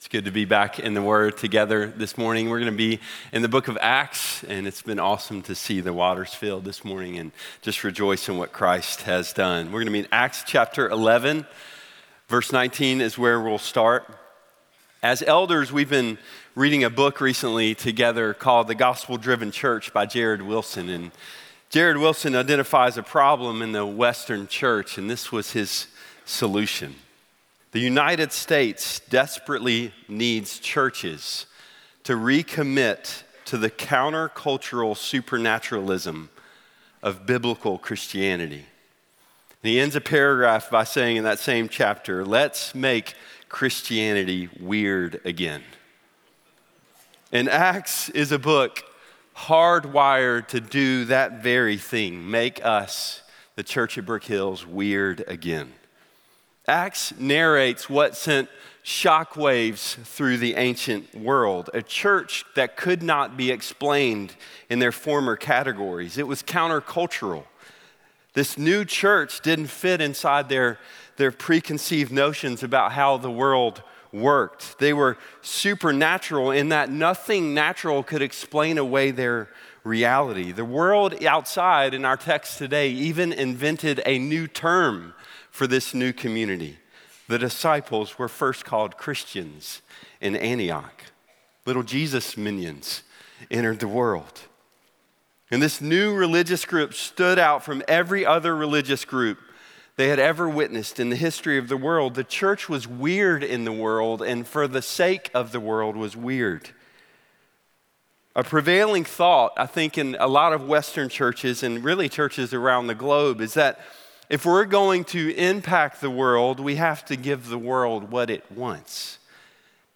It's good to be back in the Word together this morning. We're going to be in the book of Acts, and it's been awesome to see the waters filled this morning and just rejoice in what Christ has done. We're going to be in Acts chapter 11, verse 19 is where we'll start. As elders, we've been reading a book recently together called The Gospel Driven Church by Jared Wilson. And Jared Wilson identifies a problem in the Western church, and this was his solution. The United States desperately needs churches to recommit to the countercultural supernaturalism of biblical Christianity. And he ends a paragraph by saying in that same chapter, let's make Christianity weird again. And Acts is a book hardwired to do that very thing, make us, the Church of Brook Hills, weird again. Acts narrates what sent shockwaves through the ancient world, a church that could not be explained in their former categories. It was countercultural. This new church didn't fit inside their, their preconceived notions about how the world worked. They were supernatural in that nothing natural could explain away their reality. The world outside in our text today even invented a new term for this new community. The disciples were first called Christians in Antioch. Little Jesus minions entered the world. And this new religious group stood out from every other religious group they had ever witnessed in the history of the world. The church was weird in the world, and for the sake of the world, was weird. A prevailing thought, I think, in a lot of Western churches and really churches around the globe is that if we're going to impact the world, we have to give the world what it wants.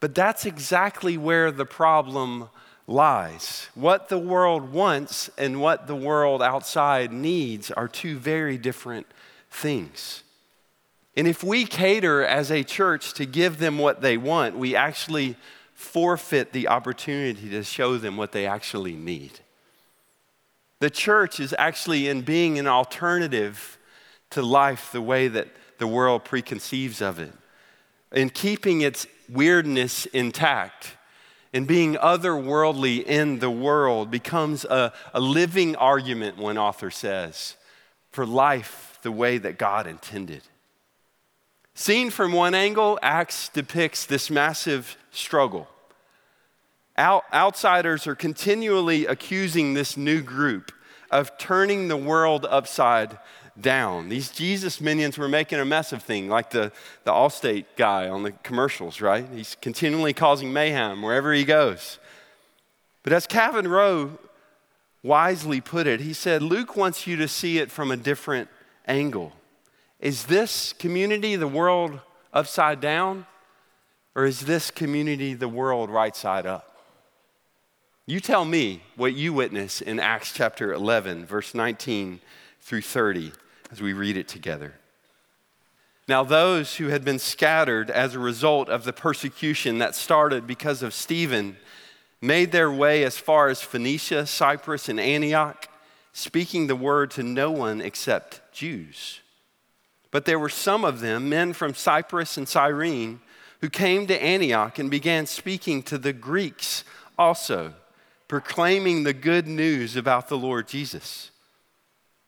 But that's exactly where the problem lies. What the world wants and what the world outside needs are two very different things. And if we cater as a church to give them what they want, we actually forfeit the opportunity to show them what they actually need. The church is actually in being an alternative to life the way that the world preconceives of it, in keeping its weirdness intact and being otherworldly in the world becomes a, a living argument, one author says, for life the way that God intended. Seen from one angle, Acts depicts this massive struggle. Out, outsiders are continually accusing this new group of turning the world upside down. These Jesus minions were making a mess of things, like the, the Allstate guy on the commercials, right? He's continually causing mayhem wherever he goes. But as Kavin Rowe wisely put it, he said, Luke wants you to see it from a different angle. Is this community the world upside down? Or is this community the world right side up? You tell me what you witness in Acts chapter 11, verse 19 through 30 as we read it together. Now, those who had been scattered as a result of the persecution that started because of Stephen made their way as far as Phoenicia, Cyprus, and Antioch, speaking the word to no one except Jews. But there were some of them, men from Cyprus and Cyrene, who came to Antioch and began speaking to the Greeks also, proclaiming the good news about the Lord Jesus.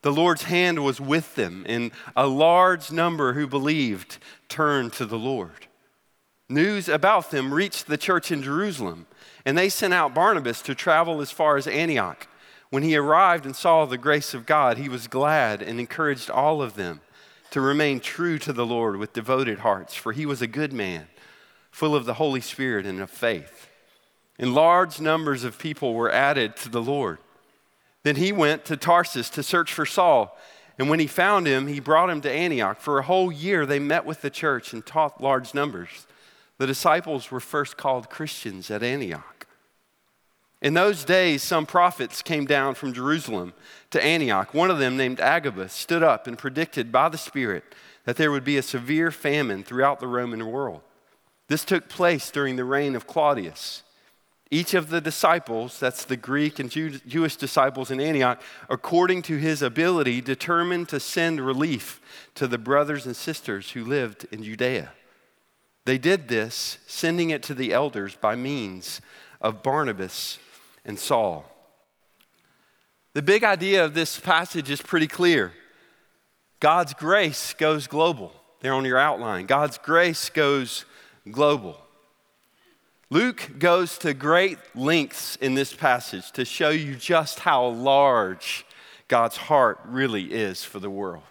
The Lord's hand was with them, and a large number who believed turned to the Lord. News about them reached the church in Jerusalem, and they sent out Barnabas to travel as far as Antioch. When he arrived and saw the grace of God, he was glad and encouraged all of them to remain true to the Lord with devoted hearts, for he was a good man, full of the Holy Spirit and of faith. And large numbers of people were added to the Lord. Then he went to Tarsus to search for Saul. And when he found him, he brought him to Antioch. For a whole year, they met with the church and taught large numbers. The disciples were first called Christians at Antioch. In those days, some prophets came down from Jerusalem to Antioch. One of them, named Agabus, stood up and predicted by the Spirit that there would be a severe famine throughout the Roman world. This took place during the reign of Claudius. Each of the disciples, that's the Greek and Jew, Jewish disciples in Antioch, according to his ability, determined to send relief to the brothers and sisters who lived in Judea. They did this, sending it to the elders by means of Barnabas and Saul. The big idea of this passage is pretty clear God's grace goes global. There on your outline. God's grace goes global. Luke goes to great lengths in this passage to show you just how large God's heart really is for the world.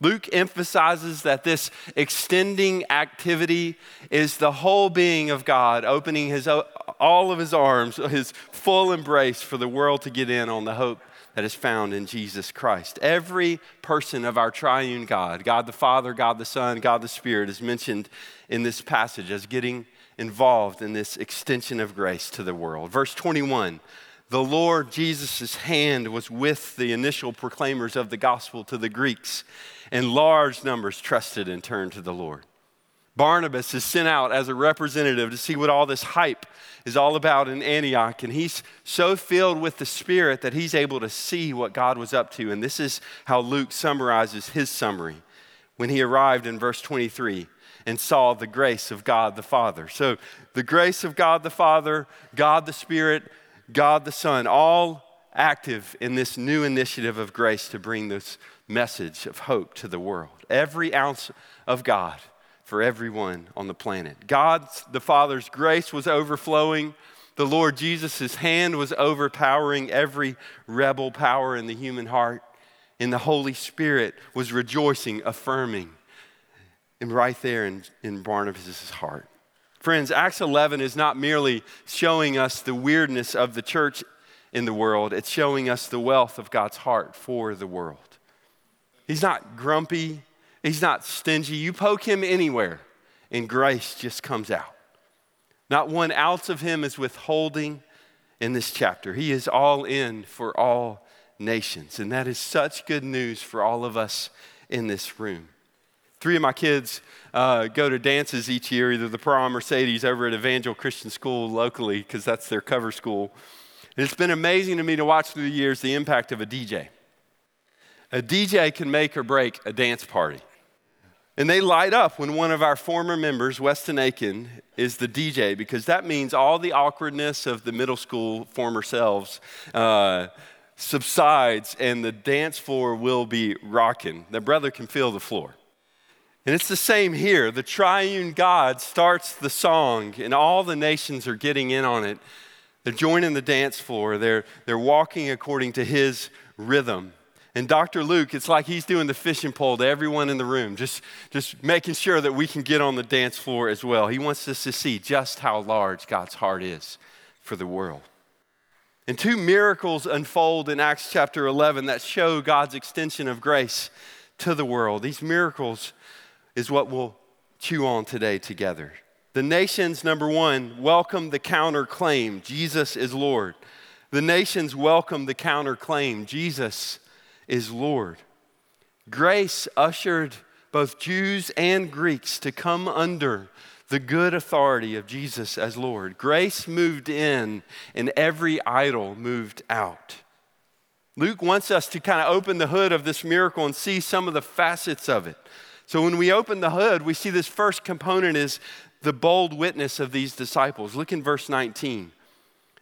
Luke emphasizes that this extending activity is the whole being of God, opening his, all of his arms, his full embrace for the world to get in on the hope that is found in Jesus Christ. Every person of our triune God, God the Father, God the Son, God the Spirit, is mentioned in this passage as getting involved in this extension of grace to the world. Verse 21 the Lord Jesus' hand was with the initial proclaimers of the gospel to the Greeks, and large numbers trusted and turned to the Lord. Barnabas is sent out as a representative to see what all this hype is all about in Antioch, and he's so filled with the Spirit that he's able to see what God was up to. And this is how Luke summarizes his summary when he arrived in verse 23 and saw the grace of God the Father. So, the grace of God the Father, God the Spirit, God the Son, all active in this new initiative of grace to bring this message of hope to the world. Every ounce of God for everyone on the planet. God the Father's grace was overflowing. The Lord Jesus' hand was overpowering every rebel power in the human heart. And the Holy Spirit was rejoicing, affirming, and right there in, in Barnabas' heart. Friends, Acts 11 is not merely showing us the weirdness of the church in the world, it's showing us the wealth of God's heart for the world. He's not grumpy, he's not stingy. You poke him anywhere, and grace just comes out. Not one ounce of him is withholding in this chapter. He is all in for all nations, and that is such good news for all of us in this room. Three of my kids uh, go to dances each year, either the prom or Sadie's over at Evangel Christian School locally, because that's their cover school. And it's been amazing to me to watch through the years the impact of a DJ. A DJ can make or break a dance party. And they light up when one of our former members, Weston Aiken, is the DJ because that means all the awkwardness of the middle school former selves uh, subsides and the dance floor will be rocking. The brother can feel the floor. And it's the same here. The triune God starts the song, and all the nations are getting in on it. They're joining the dance floor, they're, they're walking according to his rhythm. And Dr. Luke, it's like he's doing the fishing pole to everyone in the room, just, just making sure that we can get on the dance floor as well. He wants us to see just how large God's heart is for the world. And two miracles unfold in Acts chapter 11 that show God's extension of grace to the world. These miracles is what we'll chew on today together. The nations, number one, welcome the counterclaim Jesus is Lord. The nations welcome the counterclaim Jesus is Lord. Grace ushered both Jews and Greeks to come under the good authority of Jesus as Lord. Grace moved in, and every idol moved out. Luke wants us to kind of open the hood of this miracle and see some of the facets of it. So when we open the hood, we see this first component is the bold witness of these disciples. Look in verse 19.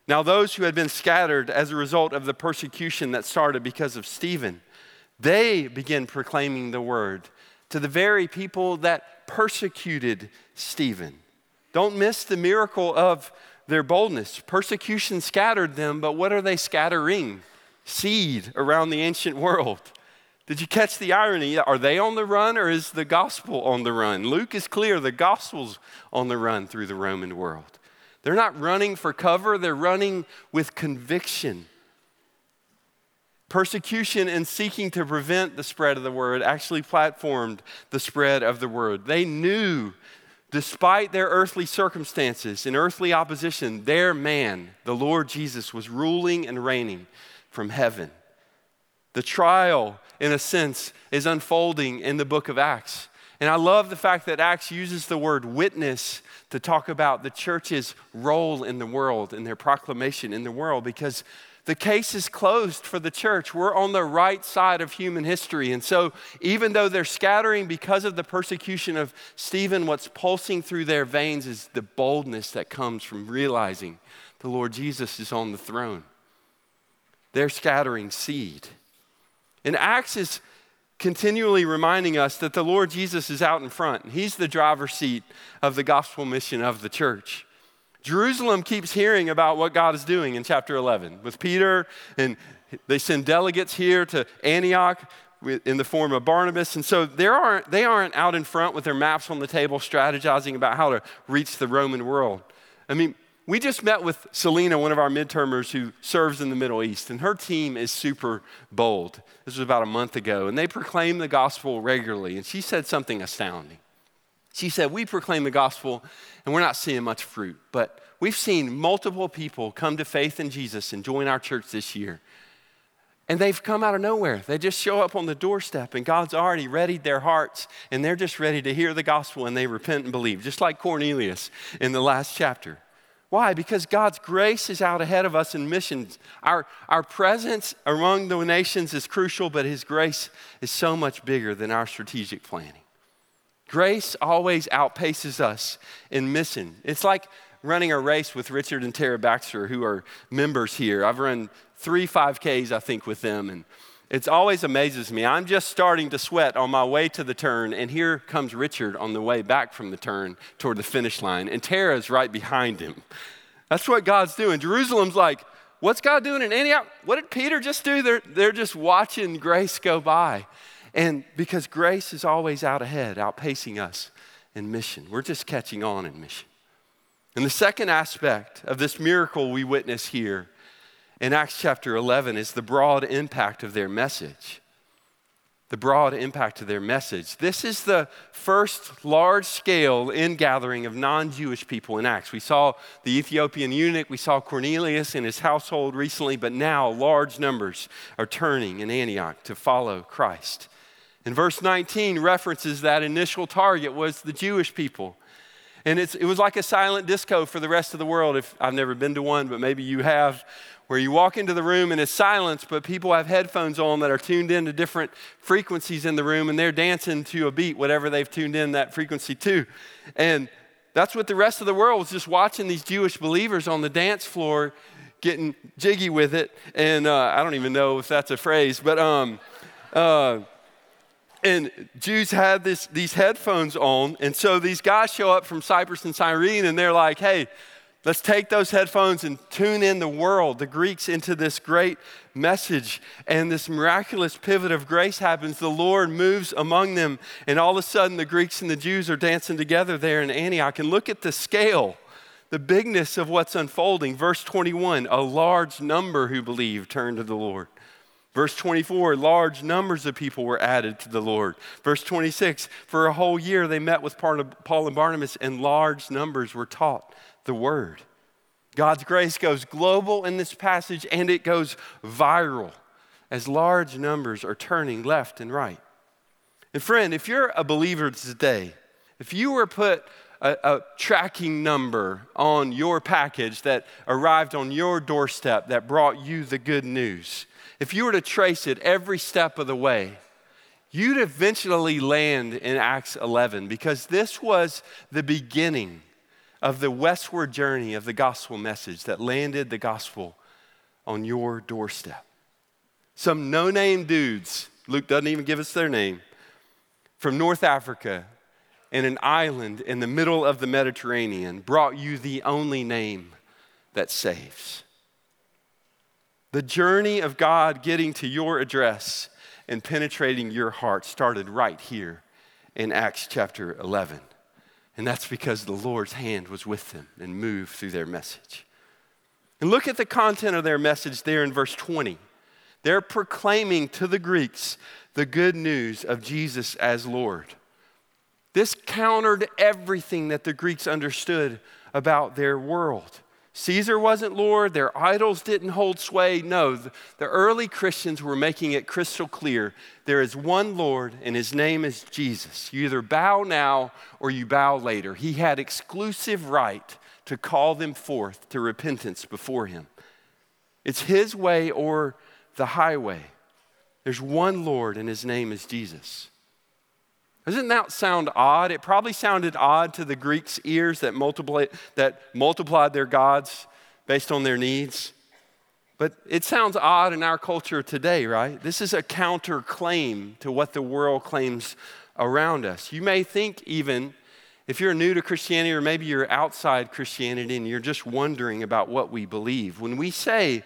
Now, those who had been scattered as a result of the persecution that started because of Stephen, they began proclaiming the word to the very people that persecuted Stephen. Don't miss the miracle of their boldness. Persecution scattered them, but what are they scattering? Seed around the ancient world. Did you catch the irony? Are they on the run or is the gospel on the run? Luke is clear the gospel's on the run through the Roman world. They're not running for cover, they're running with conviction. Persecution and seeking to prevent the spread of the word actually platformed the spread of the word. They knew, despite their earthly circumstances and earthly opposition, their man, the Lord Jesus, was ruling and reigning from heaven. The trial in a sense, is unfolding in the book of Acts. And I love the fact that Acts uses the word witness to talk about the church's role in the world and their proclamation in the world because the case is closed for the church. We're on the right side of human history. And so, even though they're scattering because of the persecution of Stephen, what's pulsing through their veins is the boldness that comes from realizing the Lord Jesus is on the throne. They're scattering seed. And Acts is continually reminding us that the Lord Jesus is out in front. He's the driver's seat of the gospel mission of the church. Jerusalem keeps hearing about what God is doing in chapter 11 with Peter, and they send delegates here to Antioch in the form of Barnabas. And so they aren't, they aren't out in front with their maps on the table strategizing about how to reach the Roman world. I mean, we just met with Selena, one of our midtermers who serves in the Middle East, and her team is super bold. This was about a month ago, and they proclaim the gospel regularly. And she said something astounding. She said, We proclaim the gospel, and we're not seeing much fruit, but we've seen multiple people come to faith in Jesus and join our church this year. And they've come out of nowhere. They just show up on the doorstep, and God's already readied their hearts, and they're just ready to hear the gospel, and they repent and believe, just like Cornelius in the last chapter. Why? Because God's grace is out ahead of us in missions. Our, our presence among the nations is crucial, but His grace is so much bigger than our strategic planning. Grace always outpaces us in mission. It's like running a race with Richard and Tara Baxter, who are members here. I've run three 5Ks, I think, with them, and it always amazes me. I'm just starting to sweat on my way to the turn, and here comes Richard on the way back from the turn toward the finish line, and Tara's right behind him. That's what God's doing. Jerusalem's like, what's God doing in Antioch? What did Peter just do? They're, they're just watching grace go by. And because grace is always out ahead, outpacing us in mission, we're just catching on in mission. And the second aspect of this miracle we witness here in Acts chapter 11 is the broad impact of their message. The broad impact of their message. This is the first large scale ingathering of non Jewish people in Acts. We saw the Ethiopian eunuch, we saw Cornelius and his household recently, but now large numbers are turning in Antioch to follow Christ. And verse 19 references that initial target was the Jewish people. And it was like a silent disco for the rest of the world. If I've never been to one, but maybe you have, where you walk into the room and it's silence, but people have headphones on that are tuned into different frequencies in the room, and they're dancing to a beat, whatever they've tuned in that frequency to. And that's what the rest of the world was just watching these Jewish believers on the dance floor getting jiggy with it. And uh, I don't even know if that's a phrase, but um, uh, and Jews had this, these headphones on. And so these guys show up from Cyprus and Cyrene and they're like, hey, let's take those headphones and tune in the world, the Greeks, into this great message. And this miraculous pivot of grace happens. The Lord moves among them. And all of a sudden, the Greeks and the Jews are dancing together there in Antioch. And look at the scale. The bigness of what's unfolding. Verse 21 a large number who believe turned to the Lord. Verse 24, large numbers of people were added to the Lord. Verse 26, for a whole year they met with Paul and Barnabas, and large numbers were taught the word. God's grace goes global in this passage, and it goes viral as large numbers are turning left and right. And friend, if you're a believer today, if you were put a, a, tracking number on your package that arrived on your doorstep that brought you the good news, if you were to trace it every step of the way, you'd eventually land in Acts 11 because this was the beginning of the westward journey of the gospel message that landed the gospel on your doorstep. Some no name dudes, Luke doesn't even give us their name, from North Africa in an island in the middle of the Mediterranean brought you the only name that saves. The journey of God getting to your address and penetrating your heart started right here in Acts chapter 11. And that's because the Lord's hand was with them and moved through their message. And look at the content of their message there in verse 20. They're proclaiming to the Greeks the good news of Jesus as Lord. This countered everything that the Greeks understood about their world. Caesar wasn't Lord, their idols didn't hold sway. No, the, early Christians were making it crystal clear there is one Lord, and his name is Jesus. You either bow now or you bow later. He had exclusive right to call them forth to repentance before him. It's His way or the highway. There's one Lord, and His name is Jesus. Doesn't that sound odd? It probably sounded odd to the Greeks' ears that, multiply, that multiplied their gods based on their needs. But it sounds odd in our culture today, right? This is a counterclaim to what the world claims around us. You may think, even if you're new to Christianity, or maybe you're outside Christianity and you're just wondering about what we believe, when we say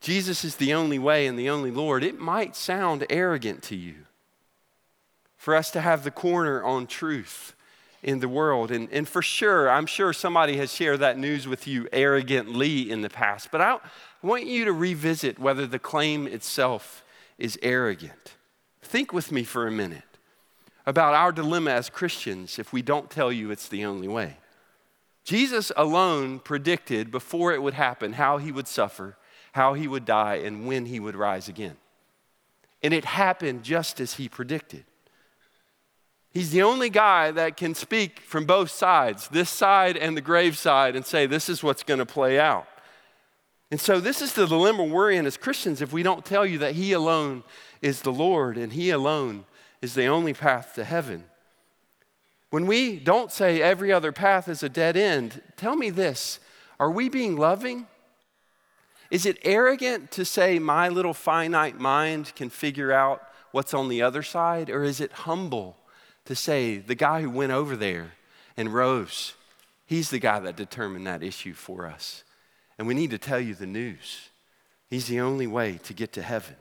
Jesus is the only way and the only Lord, it might sound arrogant to you for us to have the corner on truth in the world. And, and for sure, I'm sure somebody has shared that news with you arrogantly in the past, but I want you to revisit whether the claim itself is arrogant. Think with me for a minute about our dilemma as Christians if we don't tell you it's the only way. Jesus alone predicted before it would happen how he would suffer, how he would die, and when he would rise again. And it happened just as he predicted. He's the only guy that can speak from both sides, this side and the grave side, and say, this is what's going to play out. And so, this is the dilemma we're in as Christians if we don't tell you that He alone is the Lord and He alone is the only path to heaven. When we don't say every other path is a dead end, tell me this are we being loving? Is it arrogant to say my little finite mind can figure out what's on the other side? Or is it humble to say, the guy who went over there and rose, he's the guy that determined that issue for us. And we need to tell you the news. He's the only way to get to heaven.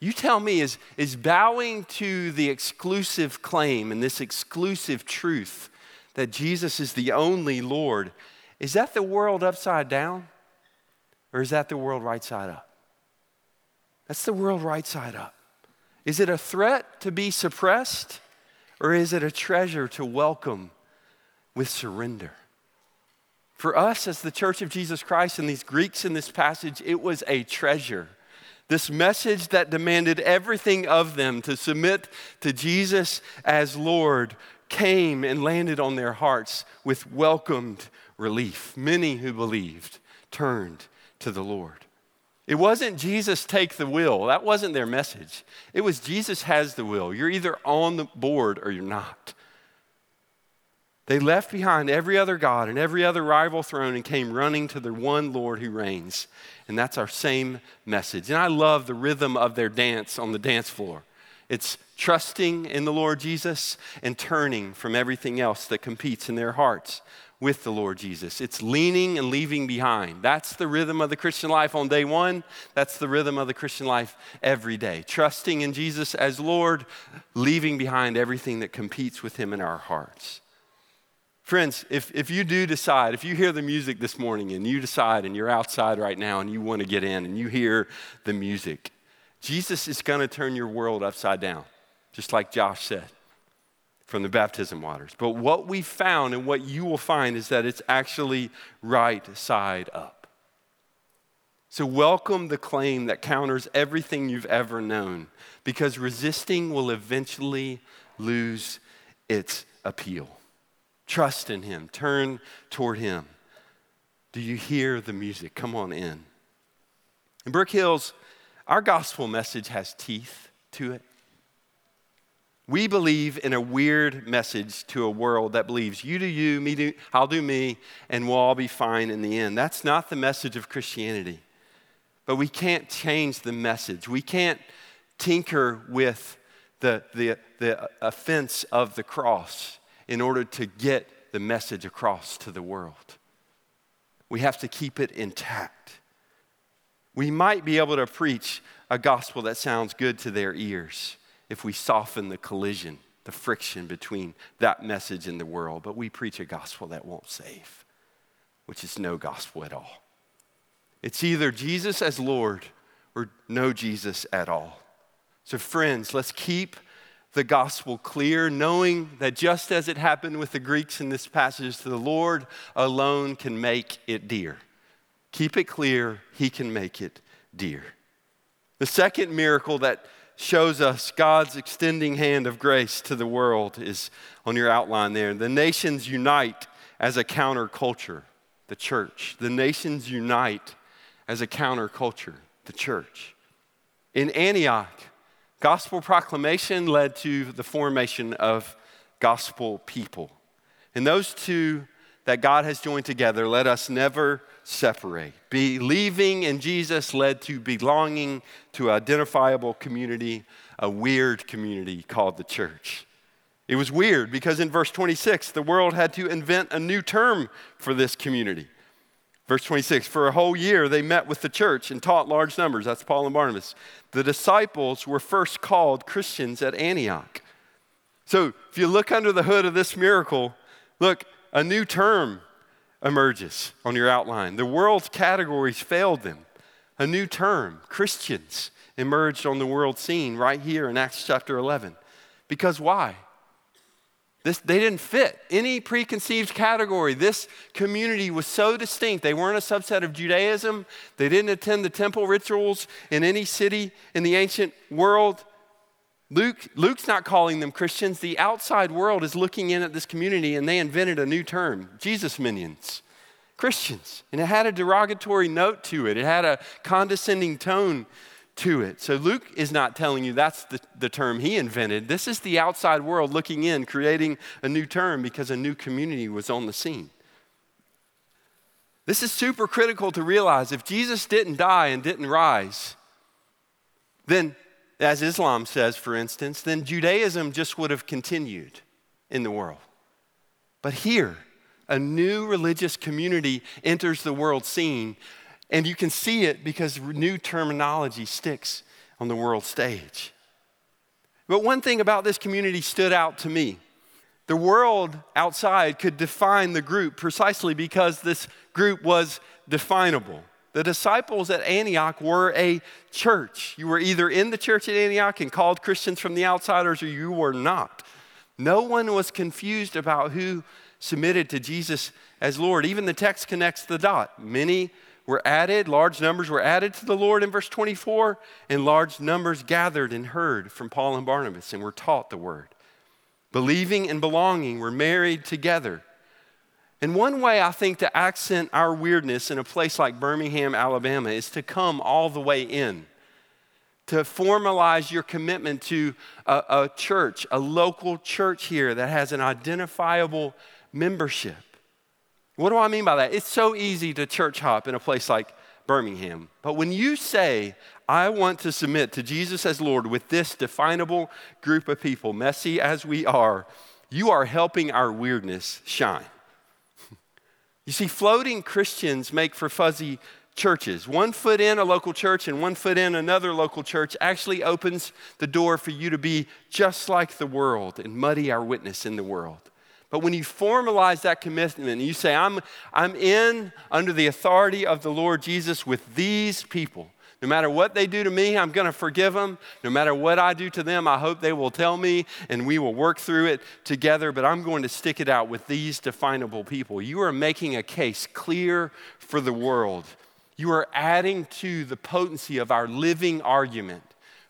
You tell me, is, is bowing to the exclusive claim and this exclusive truth that Jesus is the only Lord, is that the world upside down? Or is that the world right side up? That's the world right side up. Is it a threat to be suppressed? Or is it a treasure to welcome with surrender? For us, as the Church of Jesus Christ and these Greeks in this passage, it was a treasure. This message that demanded everything of them to submit to Jesus as Lord came and landed on their hearts with welcomed relief. Many who believed turned to the Lord. It wasn't Jesus take the will. That wasn't their message. It was Jesus has the will. You're either on the board or you're not. They left behind every other God and every other rival throne and came running to the one Lord who reigns. And that's our same message. And I love the rhythm of their dance on the dance floor. It's trusting in the Lord Jesus and turning from everything else that competes in their hearts with the Lord Jesus. It's leaning and leaving behind. That's the rhythm of the Christian life on day one. That's the rhythm of the Christian life every day. Trusting in Jesus as Lord, leaving behind everything that competes with Him in our hearts. Friends, if, if you do decide, if you hear the music this morning and you decide and you're outside right now and you want to get in and you hear the music, Jesus is going to turn your world upside down, just like Josh said from the baptism waters. But what we found and what you will find is that it's actually right side up. So, welcome the claim that counters everything you've ever known because resisting will eventually lose its appeal. Trust in Him, turn toward Him. Do you hear the music? Come on in. In Brook Hills, our gospel message has teeth to it. We believe in a weird message to a world that believes you do you, me do, I'll do me, and we'll all be fine in the end. That's not the message of Christianity. But we can't change the message. We can't tinker with the, the, the offense of the cross in order to get the message across to the world. We have to keep it intact. We might be able to preach a gospel that sounds good to their ears if we soften the collision, the friction between that message and the world. But we preach a gospel that won't save, which is no gospel at all. It's either Jesus as Lord or no Jesus at all. So, friends, let's keep the gospel clear, knowing that just as it happened with the Greeks in this passage, the Lord alone can make it dear. Keep it clear, He can make it dear. The second miracle that shows us God's extending hand of grace to the world is on your outline there. The nations unite as a counterculture, the church. The nations unite as a counterculture, the church. In Antioch, gospel proclamation led to the formation of gospel people. And those two that God has joined together, let us never separate. Believing in Jesus led to belonging to an identifiable community, a weird community called the church. It was weird because in verse 26, the world had to invent a new term for this community. Verse 26 For a whole year they met with the church and taught large numbers. That's Paul and Barnabas. The disciples were first called Christians at Antioch. So if you look under the hood of this miracle, look, a new term emerges on your outline. The world's categories failed them. A new term, Christians, emerged on the world scene right here in Acts chapter 11. Because why? This, they didn't fit any preconceived category. This community was so distinct. They weren't a subset of Judaism. They didn't attend the temple rituals in any city in the ancient world. Luke, Luke's not calling them Christians. The outside world is looking in at this community and they invented a new term Jesus minions, Christians. And it had a derogatory note to it, it had a condescending tone to it. So Luke is not telling you that's the, the term he invented. This is the outside world looking in, creating a new term because a new community was on the scene. This is super critical to realize. If Jesus didn't die and didn't rise, then, as Islam says, for instance, then Judaism just would have continued in the world. But here, a new religious community enters the world scene and you can see it because new terminology sticks on the world stage. But one thing about this community stood out to me. The world outside could define the group precisely because this group was definable. The disciples at Antioch were a church. You were either in the church at Antioch and called Christians from the outsiders, or you were not. No one was confused about who submitted to Jesus as Lord. Even the text connects the dot. Many were added, large numbers were added to the Lord in verse 24, and large numbers gathered and heard from Paul and Barnabas and were taught the word. Believing and belonging were married together. And one way I think to accent our weirdness in a place like Birmingham, Alabama, is to come all the way in, to formalize your commitment to a, a church, a local church here that has an identifiable membership. What do I mean by that? It's so easy to church hop in a place like Birmingham. But when you say, I want to submit to Jesus as Lord with this definable group of people, messy as we are, you are helping our weirdness shine. You see, floating Christians make for fuzzy churches. One foot in a local church and one foot in another local church actually opens the door for you to be just like the world and muddy our witness in the world. But when you formalize that commitment and you say, I'm, I'm in under the authority of the Lord Jesus with these people, no matter what they do to me, I'm going to forgive them. No matter what I do to them, I hope they will tell me and we will work through it together. But I'm going to stick it out with these definable people. You are making a case clear for the world. You are adding to the potency of our living argument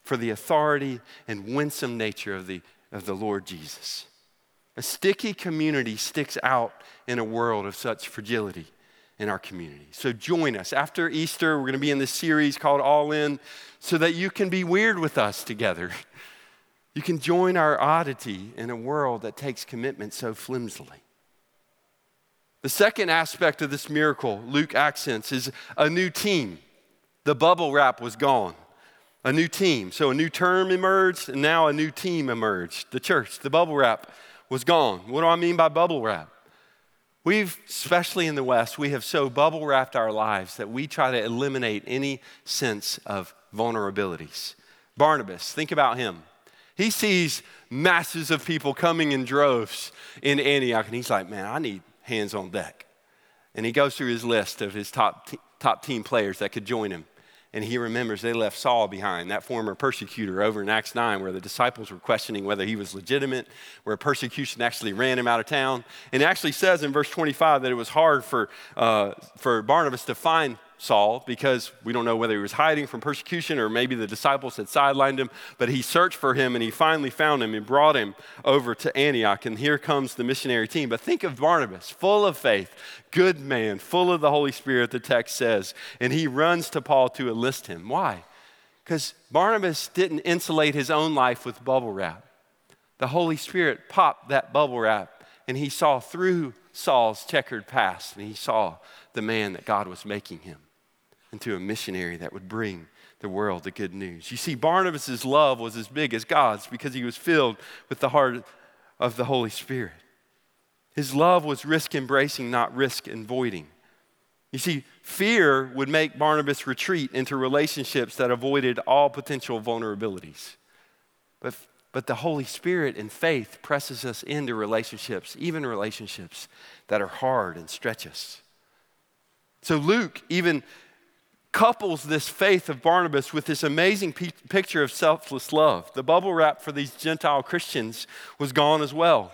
for the authority and winsome nature of the, of the Lord Jesus. A sticky community sticks out in a world of such fragility in our community. So join us. After Easter, we're going to be in this series called All In so that you can be weird with us together. You can join our oddity in a world that takes commitment so flimsily. The second aspect of this miracle, Luke accents, is a new team. The bubble wrap was gone. A new team. So a new term emerged, and now a new team emerged. The church, the bubble wrap was gone. What do I mean by bubble wrap? We've, especially in the West, we have so bubble wrapped our lives that we try to eliminate any sense of vulnerabilities. Barnabas, think about him. He sees masses of people coming in droves in Antioch, and he's like, man, I need hands on deck. And he goes through his list of his top, top team players that could join him. And he remembers they left Saul behind, that former persecutor over in Acts 9, where the disciples were questioning whether he was legitimate, where persecution actually ran him out of town. And it actually says in verse 25 that it was hard for, uh, for Barnabas to find Saul because we don't know whether he was hiding from persecution or maybe the disciples had sidelined him, but he searched for him and he finally found him and brought him over to Antioch. And here comes the missionary team. But think of Barnabas, full of faith, good man, full of the Holy Spirit, the text says. And he runs to Paul to enlist him. Why? Because Barnabas didn't insulate his own life with bubble wrap. The Holy Spirit popped that bubble wrap and he saw through Saul's checkered past and he saw the man that God was making him into a missionary that would bring the world the good news. You see, Barnabas' love was as big as God's because he was filled with the heart of the Holy Spirit. His love was risk embracing, not risk avoiding. You see, fear would make Barnabas retreat into relationships that avoided all potential vulnerabilities. But, but the Holy Spirit and faith presses us into relationships, even relationships that are hard and stretch us. So Luke even couples this faith of Barnabas with this amazing picture of selfless love. The bubble wrap for these Gentile Christians was gone as well.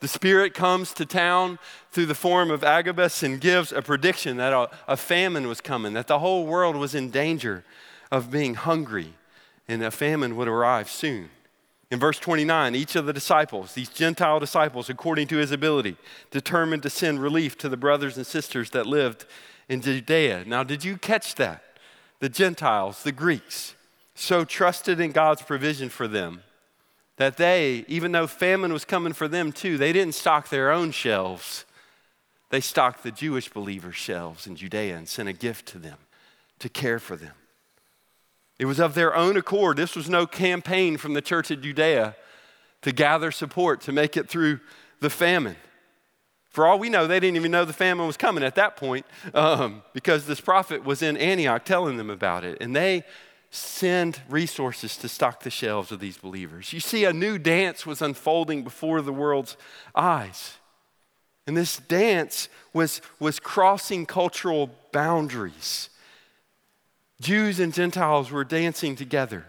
The Spirit comes to town through the form of Agabus and gives a prediction that a, a famine was coming, that the whole world was in danger of being hungry, and a famine would arrive soon. In verse 29, each of the disciples, these Gentile disciples, according to his ability, determined to send relief to the brothers and sisters that lived in Judea. Now, did you catch that? The Gentiles, the Greeks, so trusted in God's provision for them that they, even though famine was coming for them too, they didn't stock their own shelves. They stocked the Jewish believers' shelves in Judea and sent a gift to them to care for them. It was of their own accord. This was no campaign from the church of Judea to gather support to make it through the famine. For all we know, they didn't even know the famine was coming at that point um, because this prophet was in Antioch telling them about it. And they send resources to stock the shelves of these believers. You see, a new dance was unfolding before the world's eyes. And this dance was, was crossing cultural boundaries. Jews and Gentiles were dancing together.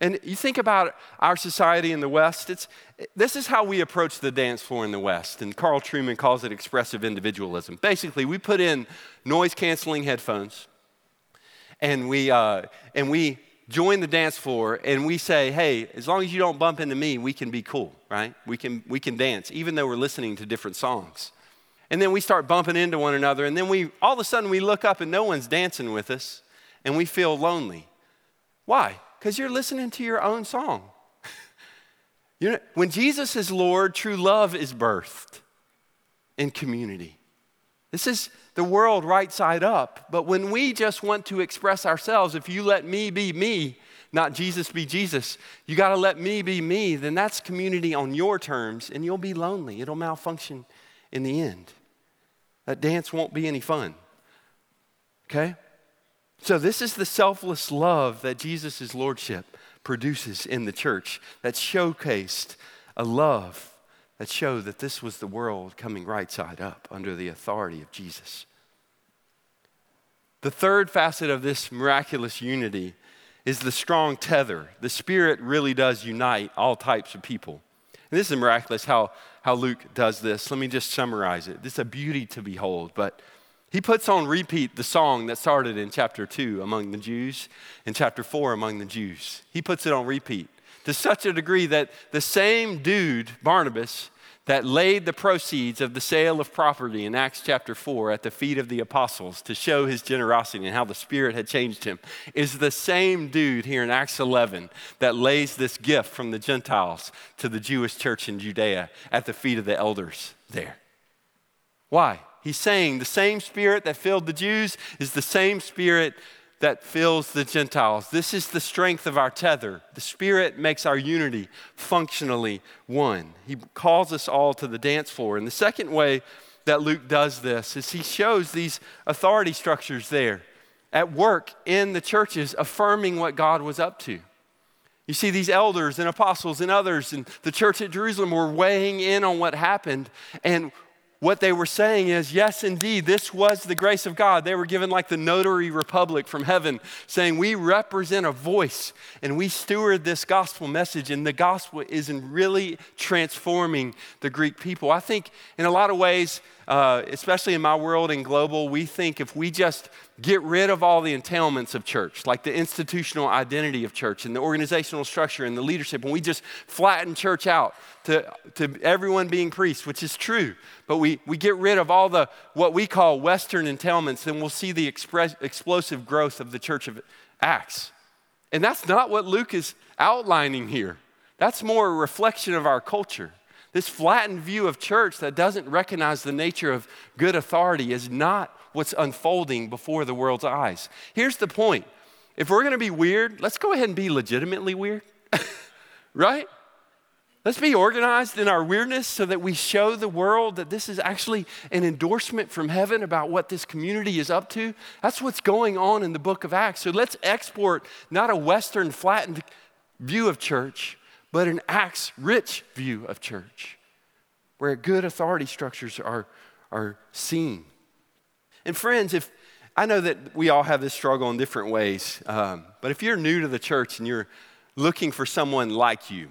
And you think about our society in the West, it's, this is how we approach the dance floor in the West. And Carl Trueman calls it expressive individualism. Basically, we put in noise canceling headphones and we, uh, and we join the dance floor and we say, hey, as long as you don't bump into me, we can be cool, right? We can, we can dance, even though we're listening to different songs. And then we start bumping into one another, and then we all of a sudden we look up and no one's dancing with us, and we feel lonely. Why? Because you're listening to your own song. you know, when Jesus is Lord, true love is birthed in community. This is the world right side up. But when we just want to express ourselves, if you let me be me, not Jesus be Jesus, you got to let me be me, then that's community on your terms and you'll be lonely. It'll malfunction in the end. That dance won't be any fun. Okay? So, this is the selfless love that Jesus' lordship produces in the church that showcased a love that showed that this was the world coming right side up under the authority of Jesus. The third facet of this miraculous unity is the strong tether. The Spirit really does unite all types of people. And this is miraculous how, how Luke does this. Let me just summarize it. This is a beauty to behold, but he puts on repeat the song that started in chapter 2 among the Jews and chapter 4 among the Jews. He puts it on repeat to such a degree that the same dude, Barnabas, that laid the proceeds of the sale of property in Acts chapter 4 at the feet of the apostles to show his generosity and how the Spirit had changed him, is the same dude here in Acts 11 that lays this gift from the Gentiles to the Jewish church in Judea at the feet of the elders there. Why? He's saying the same Spirit that filled the Jews is the same Spirit that fills the Gentiles. This is the strength of our tether. The Spirit makes our unity functionally one. He calls us all to the dance floor. And the second way that Luke does this is he shows these authority structures there at work in the churches, affirming what God was up to. You see, these elders and apostles and others in the church at Jerusalem were weighing in on what happened. And what they were saying is, yes, indeed, this was the grace of God. They were given like the notary republic from heaven, saying, We represent a voice and we steward this gospel message, and the gospel is in really transforming the Greek people. I think in a lot of ways, uh, especially in my world and global, we think if we just get rid of all the entailments of church, like the institutional identity of church and the organizational structure and the leadership, and we just flatten church out to, to everyone being priests, which is true, but we, we get rid of all the what we call Western entailments, then we'll see the express, explosive growth of the church of Acts. And that's not what Luke is outlining here. That's more a reflection of our culture. This flattened view of church that doesn't recognize the nature of good authority is not what's unfolding before the world's eyes. Here's the point if we're gonna be weird, let's go ahead and be legitimately weird, right? Let's be organized in our weirdness so that we show the world that this is actually an endorsement from heaven about what this community is up to. That's what's going on in the book of Acts. So let's export not a Western flattened view of church, but an Acts rich view of church where good authority structures are, are seen. And friends, if I know that we all have this struggle in different ways, um, but if you're new to the church and you're looking for someone like you,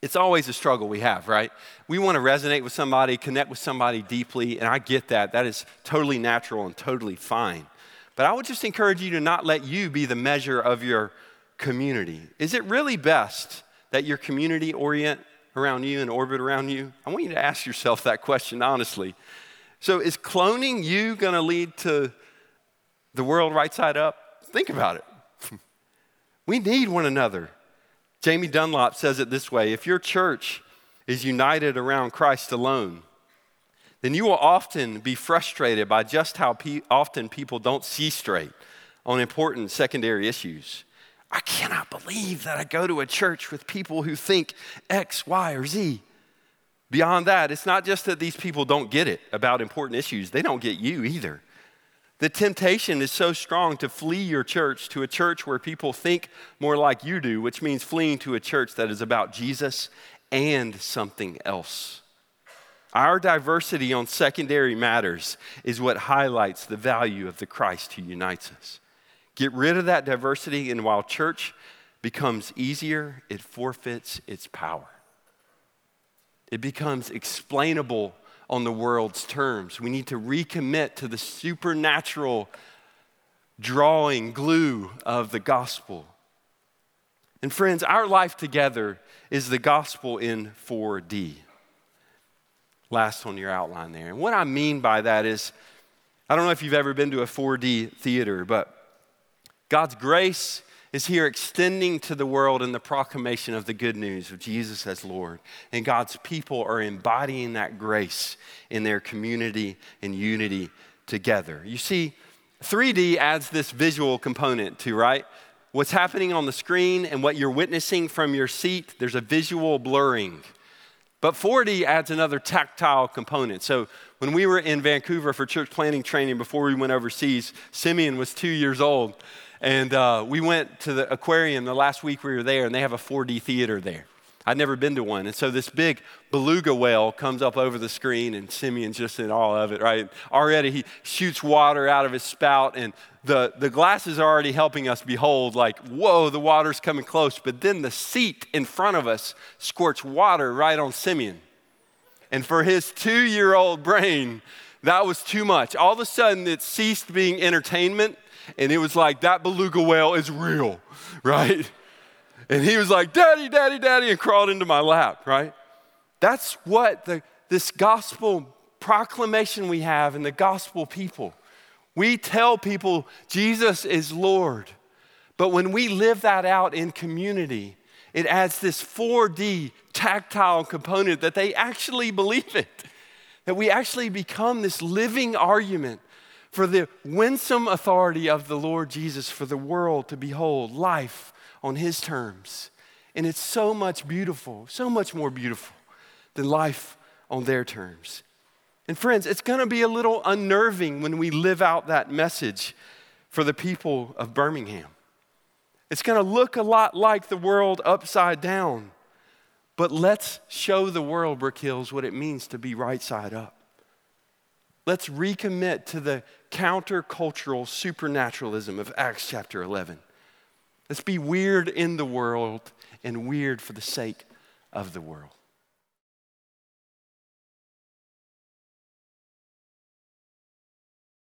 it's always a struggle we have, right? We want to resonate with somebody, connect with somebody deeply, and I get that. That is totally natural and totally fine. But I would just encourage you to not let you be the measure of your community. Is it really best that your community orient around you and orbit around you? I want you to ask yourself that question honestly. So, is cloning you going to lead to the world right side up? Think about it. we need one another. Jamie Dunlop says it this way if your church is united around Christ alone, then you will often be frustrated by just how pe- often people don't see straight on important secondary issues. I cannot believe that I go to a church with people who think X, Y, or Z. Beyond that, it's not just that these people don't get it about important issues, they don't get you either. The temptation is so strong to flee your church to a church where people think more like you do, which means fleeing to a church that is about Jesus and something else. Our diversity on secondary matters is what highlights the value of the Christ who unites us. Get rid of that diversity, and while church becomes easier, it forfeits its power. It becomes explainable on the world's terms. We need to recommit to the supernatural drawing glue of the gospel. And friends, our life together is the gospel in 4D. Last on your outline there. And what I mean by that is, I don't know if you've ever been to a 4D theater, but God's grace is here extending to the world in the proclamation of the good news of Jesus as Lord. And God's people are embodying that grace in their community and unity together. You see, 3D adds this visual component to, right? What's happening on the screen and what you're witnessing from your seat, there's a visual blurring. But 4D adds another tactile component. So when we were in Vancouver for church planting training before we went overseas, Simeon was two years old. And uh, we went to the aquarium the last week we were there, and they have a 4D theater there. I'd never been to one. And so this big beluga whale comes up over the screen, and Simeon's just in all of it, right? Already he shoots water out of his spout, and the, the glasses are already helping us behold, like, whoa, the water's coming close. But then the seat in front of us squirts water right on Simeon. And for his two year old brain, that was too much. All of a sudden, it ceased being entertainment and it was like, that beluga whale is real, right? And he was like, Daddy, Daddy, Daddy, and crawled into my lap, right? That's what the, this gospel proclamation we have in the gospel people. We tell people Jesus is Lord. But when we live that out in community, it adds this 4D tactile component that they actually believe it. That we actually become this living argument for the winsome authority of the Lord Jesus for the world to behold life on his terms. And it's so much beautiful, so much more beautiful than life on their terms. And friends, it's going to be a little unnerving when we live out that message for the people of Birmingham. It's going to look a lot like the world upside down. But let's show the world, Brook Hills, what it means to be right side up. Let's recommit to the countercultural supernaturalism of Acts chapter 11. Let's be weird in the world and weird for the sake of the world.